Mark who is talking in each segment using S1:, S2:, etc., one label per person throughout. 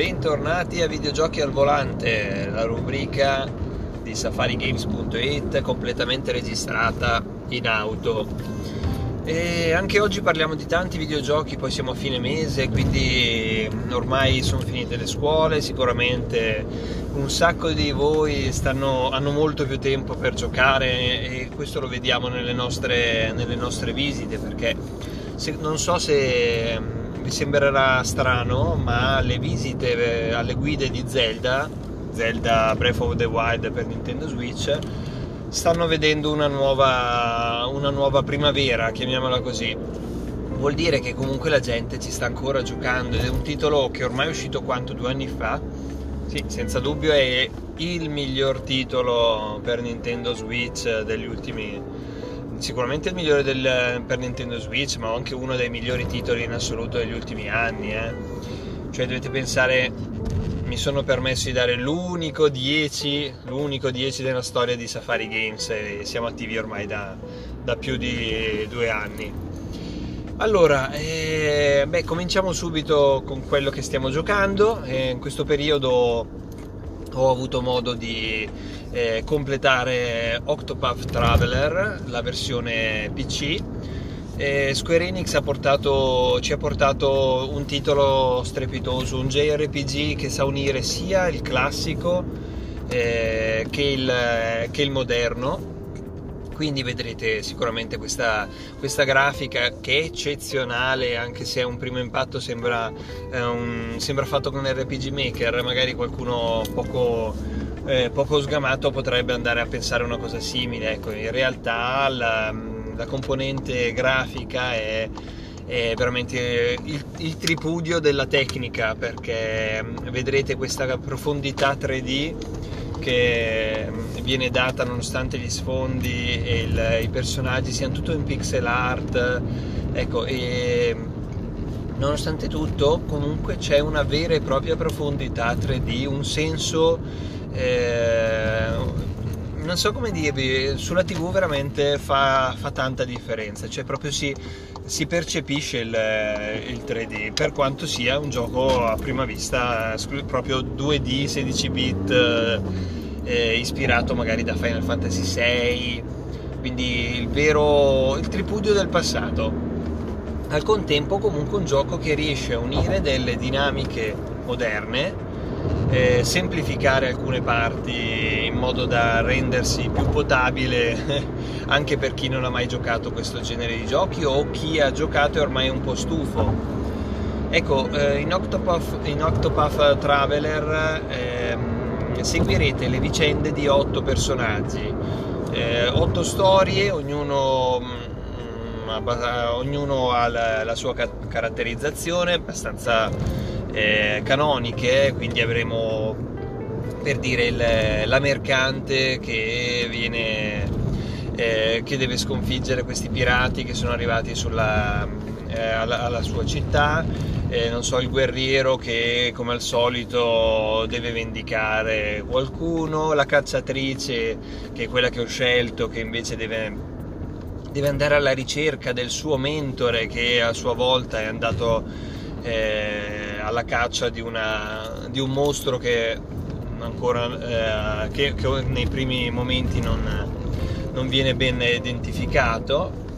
S1: bentornati a Videogiochi al Volante, la rubrica di safarigames.it completamente registrata in auto. E anche oggi parliamo di tanti videogiochi, poi siamo a fine mese, quindi ormai sono finite le scuole, sicuramente un sacco di voi stanno, hanno molto più tempo per giocare e questo lo vediamo nelle nostre, nelle nostre visite perché se, non so se vi sembrerà strano, ma le visite eh, alle guide di Zelda, Zelda Breath of the Wild per Nintendo Switch, stanno vedendo una nuova, una nuova primavera, chiamiamola così. Vuol dire che comunque la gente ci sta ancora giocando ed è un titolo che ormai è uscito quanto due anni fa. Sì, senza dubbio è il miglior titolo per Nintendo Switch degli ultimi sicuramente il migliore del, per Nintendo Switch, ma anche uno dei migliori titoli in assoluto degli ultimi anni. Eh. Cioè dovete pensare, mi sono permesso di dare l'unico 10, l'unico 10 della storia di Safari Games e siamo attivi ormai da, da più di due anni. Allora, eh, beh, cominciamo subito con quello che stiamo giocando. Eh, in questo periodo ho avuto modo di eh, completare Octopath Traveler, la versione PC. Square Enix ha portato, ci ha portato un titolo strepitoso, un JRPG che sa unire sia il classico eh, che, il, che, il, moderno. Quindi vedrete sicuramente questa, questa, grafica che è eccezionale, anche se a un primo impatto sembra, eh, un, sembra fatto con RPG Maker, magari qualcuno poco eh, poco sgamato potrebbe andare a pensare una cosa simile. Ecco, in realtà la, la componente grafica è, è veramente il, il, tripudio della tecnica perché mm, vedrete questa profondità 3D che mm, viene data nonostante gli sfondi e il, i personaggi siano tutto in pixel art. Ecco, e nonostante tutto comunque c'è una vera e propria profondità 3D, un senso eh, non so come dirvi, sulla TV veramente fa, fa tanta differenza, cioè proprio si, si percepisce il, il, 3D, per quanto sia un gioco a prima vista proprio 2D, 16 bit, eh, ispirato magari da Final Fantasy VI, quindi il vero, il tripudio del passato. Al contempo comunque un gioco che riesce a unire delle dinamiche moderne eh, semplificare alcune parti in modo da rendersi più potabile anche per chi non ha mai giocato questo genere di giochi o chi ha giocato e ormai è un po' stufo. Ecco, eh, in, Octopath, in, Octopath, Traveler eh, seguirete le vicende di otto personaggi, eh, otto storie, ognuno, mh, mm, ognuno ha la, la sua caratterizzazione abbastanza eh, canoniche, quindi avremo per dire il, la mercante che viene eh, che deve sconfiggere questi pirati che sono arrivati sulla, eh, alla, alla, sua città, eh, non so, il guerriero che come al solito deve vendicare qualcuno, la cacciatrice che è quella che ho scelto che invece deve, deve andare alla ricerca del suo mentore che a sua volta è andato eh, alla caccia di, una, di, un mostro che ancora eh, che, che, nei primi momenti non, non, viene ben identificato.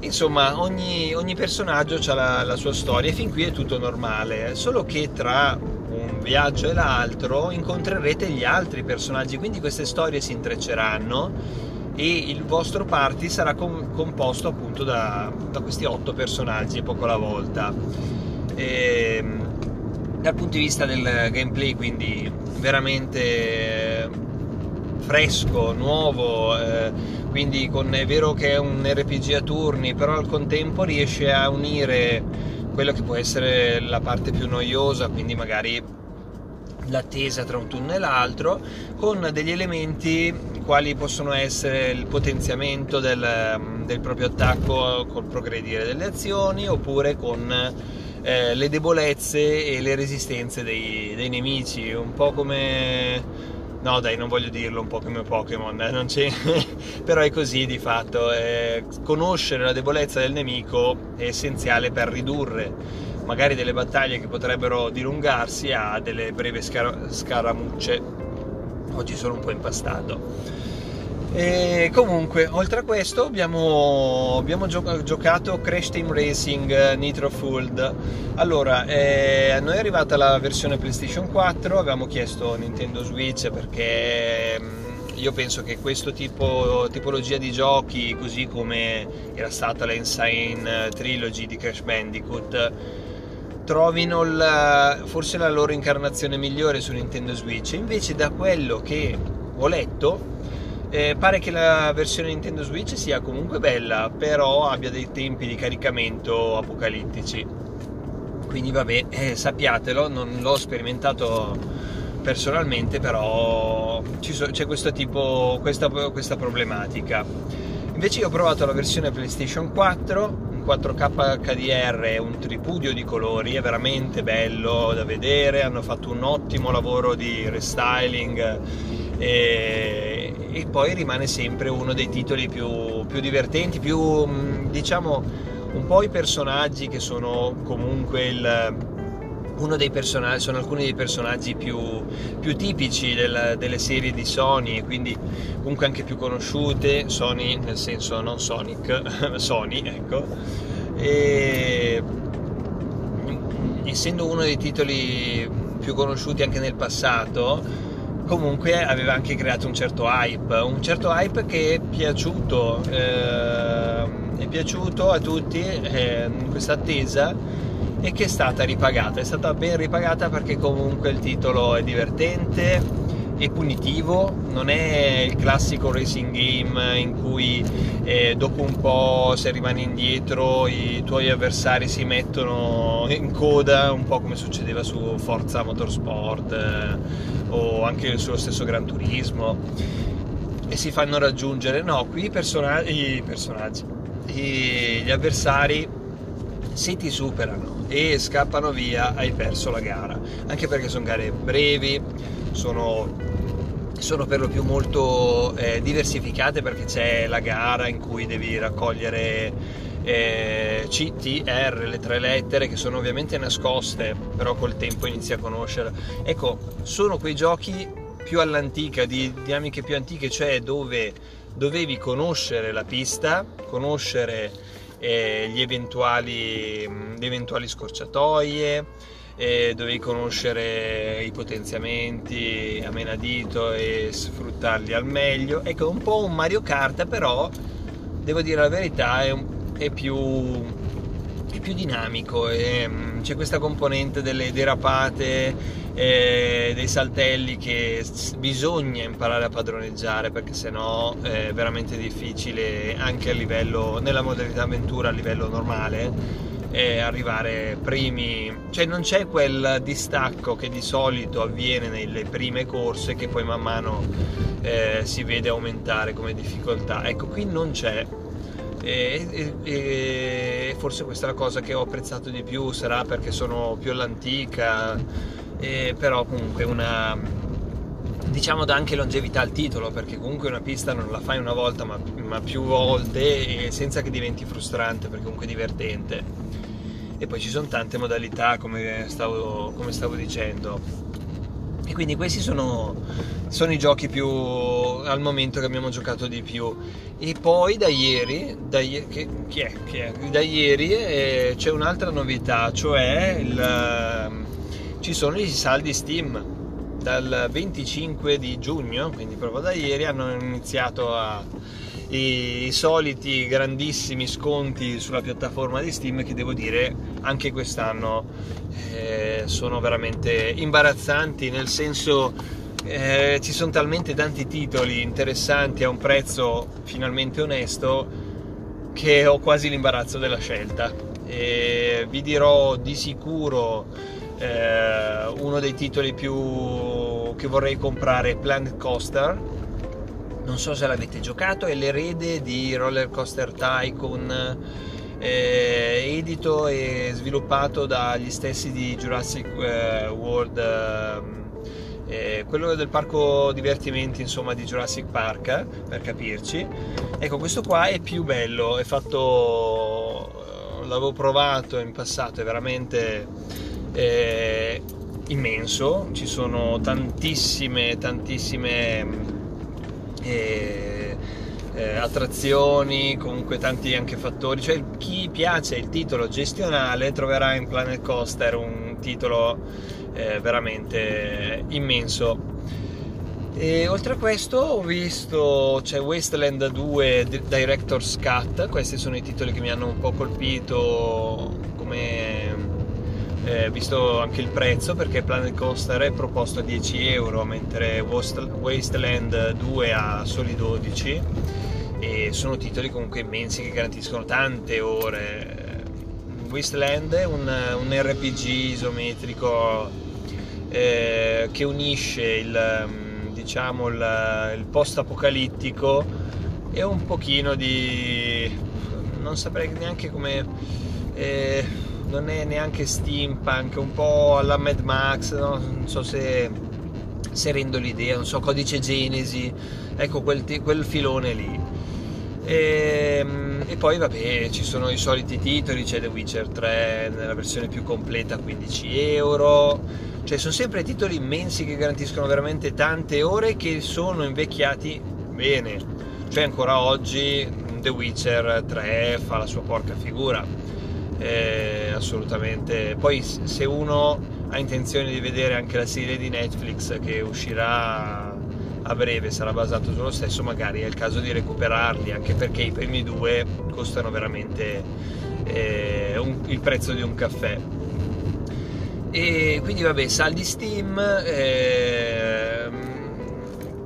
S1: Insomma, ogni, ogni personaggio ha la, la sua storia e fin qui è tutto normale, solo che tra un viaggio e l'altro incontrerete gli altri personaggi, quindi queste storie si intrecceranno e il vostro party sarà com- composto appunto da, da questi otto personaggi poco alla volta. E, ehm, dal punto di vista del gameplay, quindi veramente fresco, nuovo, eh, quindi con, è vero che è un RPG a turni, però al contempo riesce a unire quello che può essere la parte più noiosa, quindi magari l'attesa tra un turno e l'altro, con degli elementi quali possono essere il potenziamento del, del proprio attacco col progredire delle azioni oppure con eh, le debolezze e le resistenze dei, dei, nemici, un po' come... No dai, non voglio dirlo un po' come Pokémon, eh, però è così di fatto. Eh, conoscere la debolezza del nemico è essenziale per ridurre magari delle battaglie che potrebbero dilungarsi a delle brevi scar- scaramucce. Oggi sono un po' impastato. E comunque, oltre a questo, abbiamo, abbiamo gio- giocato Crash Team Racing eh, Nitro Fooled. Allora, eh, a noi è arrivata la versione PlayStation 4, avevamo chiesto Nintendo Switch perché mm, io penso che questo tipo tipologia di giochi, così come era stata la Insane Trilogy di Crash Bandicoot, trovino la, forse la loro incarnazione migliore su Nintendo Switch. Invece, da quello che ho letto, eh, pare che la versione Nintendo Switch sia comunque bella, però abbia dei tempi di caricamento apocalittici. Quindi vabbè, eh, sappiatelo, non l'ho sperimentato personalmente, però so, c'è questo tipo, questa, questa problematica. Invece io ho provato la versione PlayStation 4, 4K HDR è un tripudio di colori, è veramente bello da vedere, hanno fatto un ottimo lavoro di restyling e, e poi rimane sempre uno dei titoli più, più divertenti, più diciamo un po' i personaggi che sono comunque il uno dei personaggi, sono alcuni dei personaggi più, più tipici del, delle serie di Sony e quindi comunque anche più conosciute, Sony nel senso non Sonic, Sony ecco, e essendo uno dei titoli più conosciuti anche nel passato, comunque aveva anche creato un certo hype, un certo hype che è piaciuto, eh, è piaciuto a tutti eh, questa attesa e che è stata ripagata, è stata ben ripagata perché comunque il titolo è divertente, è punitivo, non è il classico racing game in cui eh, dopo un po' se rimani indietro i tuoi avversari si mettono in coda, un po' come succedeva su Forza Motorsport eh, o anche sullo stesso Gran Turismo e si fanno raggiungere, no, qui i, person- i personaggi, i, gli avversari se ti superano e scappano via hai perso la gara, anche perché sono gare brevi, sono sono per lo più molto eh, diversificate perché c'è la gara in cui devi raccogliere eh, C, T, R, le tre lettere che sono ovviamente nascoste, però col tempo inizi a conoscere. Ecco, sono quei giochi più all'antica, di dinamiche più antiche, cioè dove dovevi conoscere la pista, conoscere eh, gli eventuali, le eventuali scorciatoie, eh, dovevi conoscere i potenziamenti a menadito e sfruttarli al meglio. Ecco, un po' un Mario Kart, però devo dire la verità, è, un, è più è più dinamico, e, mm, c'è questa componente delle derapate, eh, dei saltelli che bisogna imparare a padroneggiare perché sennò è veramente difficile anche a livello, nella modalità avventura a livello normale eh, arrivare primi, cioè non c'è quel distacco che di solito avviene nelle prime corse che poi man mano eh, si vede aumentare come difficoltà. Ecco, qui non c'è. E, e, e, forse questa è la cosa che ho apprezzato di più, sarà perché sono più all'antica, però comunque una, diciamo dà anche longevità al titolo perché comunque una pista non la fai una volta ma, ma più volte senza che diventi frustrante perché comunque è divertente. E poi ci sono tante modalità come stavo, come stavo dicendo. E quindi questi sono, sono, i giochi più al momento che abbiamo giocato di più e poi da ieri da, che, chi è, chi è? da ieri eh, c'è un'altra novità cioè il, ci sono i saldi Steam dal 25 di giugno quindi proprio da ieri hanno iniziato a i, soliti grandissimi sconti sulla piattaforma di Steam che devo dire anche quest'anno eh, sono veramente imbarazzanti nel senso eh, ci sono talmente tanti titoli interessanti a un prezzo finalmente onesto che ho quasi l'imbarazzo della scelta. E vi dirò di sicuro eh, uno dei titoli più che vorrei comprare Planet Coaster. Non so se l'avete giocato, è l'erede di Roller Coaster Tycoon, eh, edito e sviluppato dagli stessi di Jurassic eh, World, eh, quello del parco divertimenti insomma di Jurassic Park, per capirci. Ecco, questo qua è più bello, è fatto l'avevo provato in passato, è veramente eh, immenso, ci sono tantissime, tantissime eh, eh, attrazioni, comunque tanti anche fattori, cioè chi piace il titolo gestionale troverà in Planet Coaster un titolo eh, veramente immenso. E oltre a questo ho visto c'è Wasteland 2 Director's Cut, questi sono i titoli che mi hanno un po' colpito come eh, visto anche il prezzo perché Planet Coaster è proposto a 10 euro mentre Wasteland 2 a soli 12 e sono titoli comunque immensi che garantiscono tante ore. Wasteland è un, un RPG isometrico eh, che unisce il diciamo il, il post apocalittico e un pochino di non saprei neanche come eh, non è neanche steampunk un po' alla Mad Max no? non so se, se rendo l'idea non so codice genesi ecco quel, quel filone lì e, ehm, e, poi vabbè ci sono i soliti titoli c'è The Witcher 3 nella versione più completa a 15 euro cioè sono sempre titoli immensi che garantiscono veramente tante ore che sono invecchiati bene. Cioè ancora oggi The Witcher 3 fa la sua porca figura. Eh, assolutamente. Poi se uno ha intenzione di vedere anche la serie di Netflix che uscirà a breve, sarà basato sullo stesso, magari è il caso di recuperarli, anche perché i primi due costano veramente eh, un, il prezzo di un caffè e quindi vabbè saldi Steam ehm,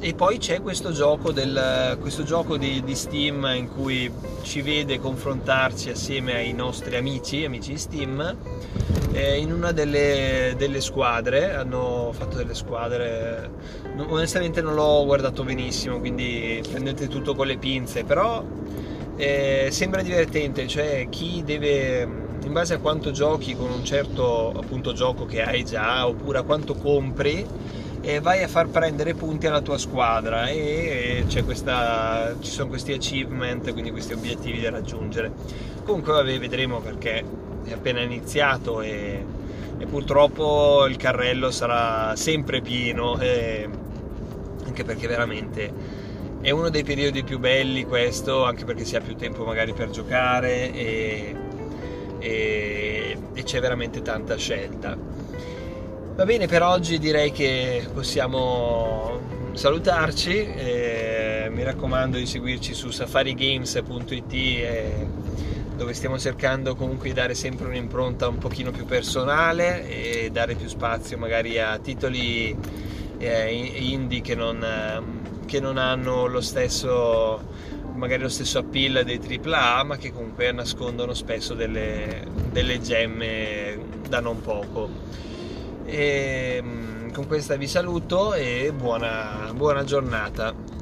S1: e poi c'è questo gioco, del, questo gioco di, di, Steam in cui ci vede confrontarci assieme ai nostri amici, amici di Steam, eh, in una delle, delle, squadre, hanno fatto delle squadre, onestamente non l'ho guardato benissimo, quindi prendete tutto con le pinze, però eh, sembra divertente, cioè chi deve in base a quanto giochi con un certo appunto gioco che hai già oppure a quanto compri e vai a far prendere punti alla tua squadra e questa, ci sono questi achievement, quindi questi obiettivi da raggiungere. Comunque vabbè, vedremo perché è appena iniziato e, e purtroppo il carrello sarà sempre pieno, e, anche perché veramente è uno dei periodi più belli questo, anche perché si ha più tempo magari per giocare e e, e c'è veramente tanta scelta. Va bene, per oggi direi che possiamo salutarci. Eh, mi raccomando di seguirci su safarigames.it eh, dove stiamo cercando comunque di dare sempre un'impronta un pochino più personale e dare più spazio magari a titoli eh, indie che non, che non hanno lo stesso magari lo stesso appeal dei AAA, ma che comunque nascondono spesso delle, delle gemme da non poco. E, mm, con questa vi saluto e buona, buona giornata.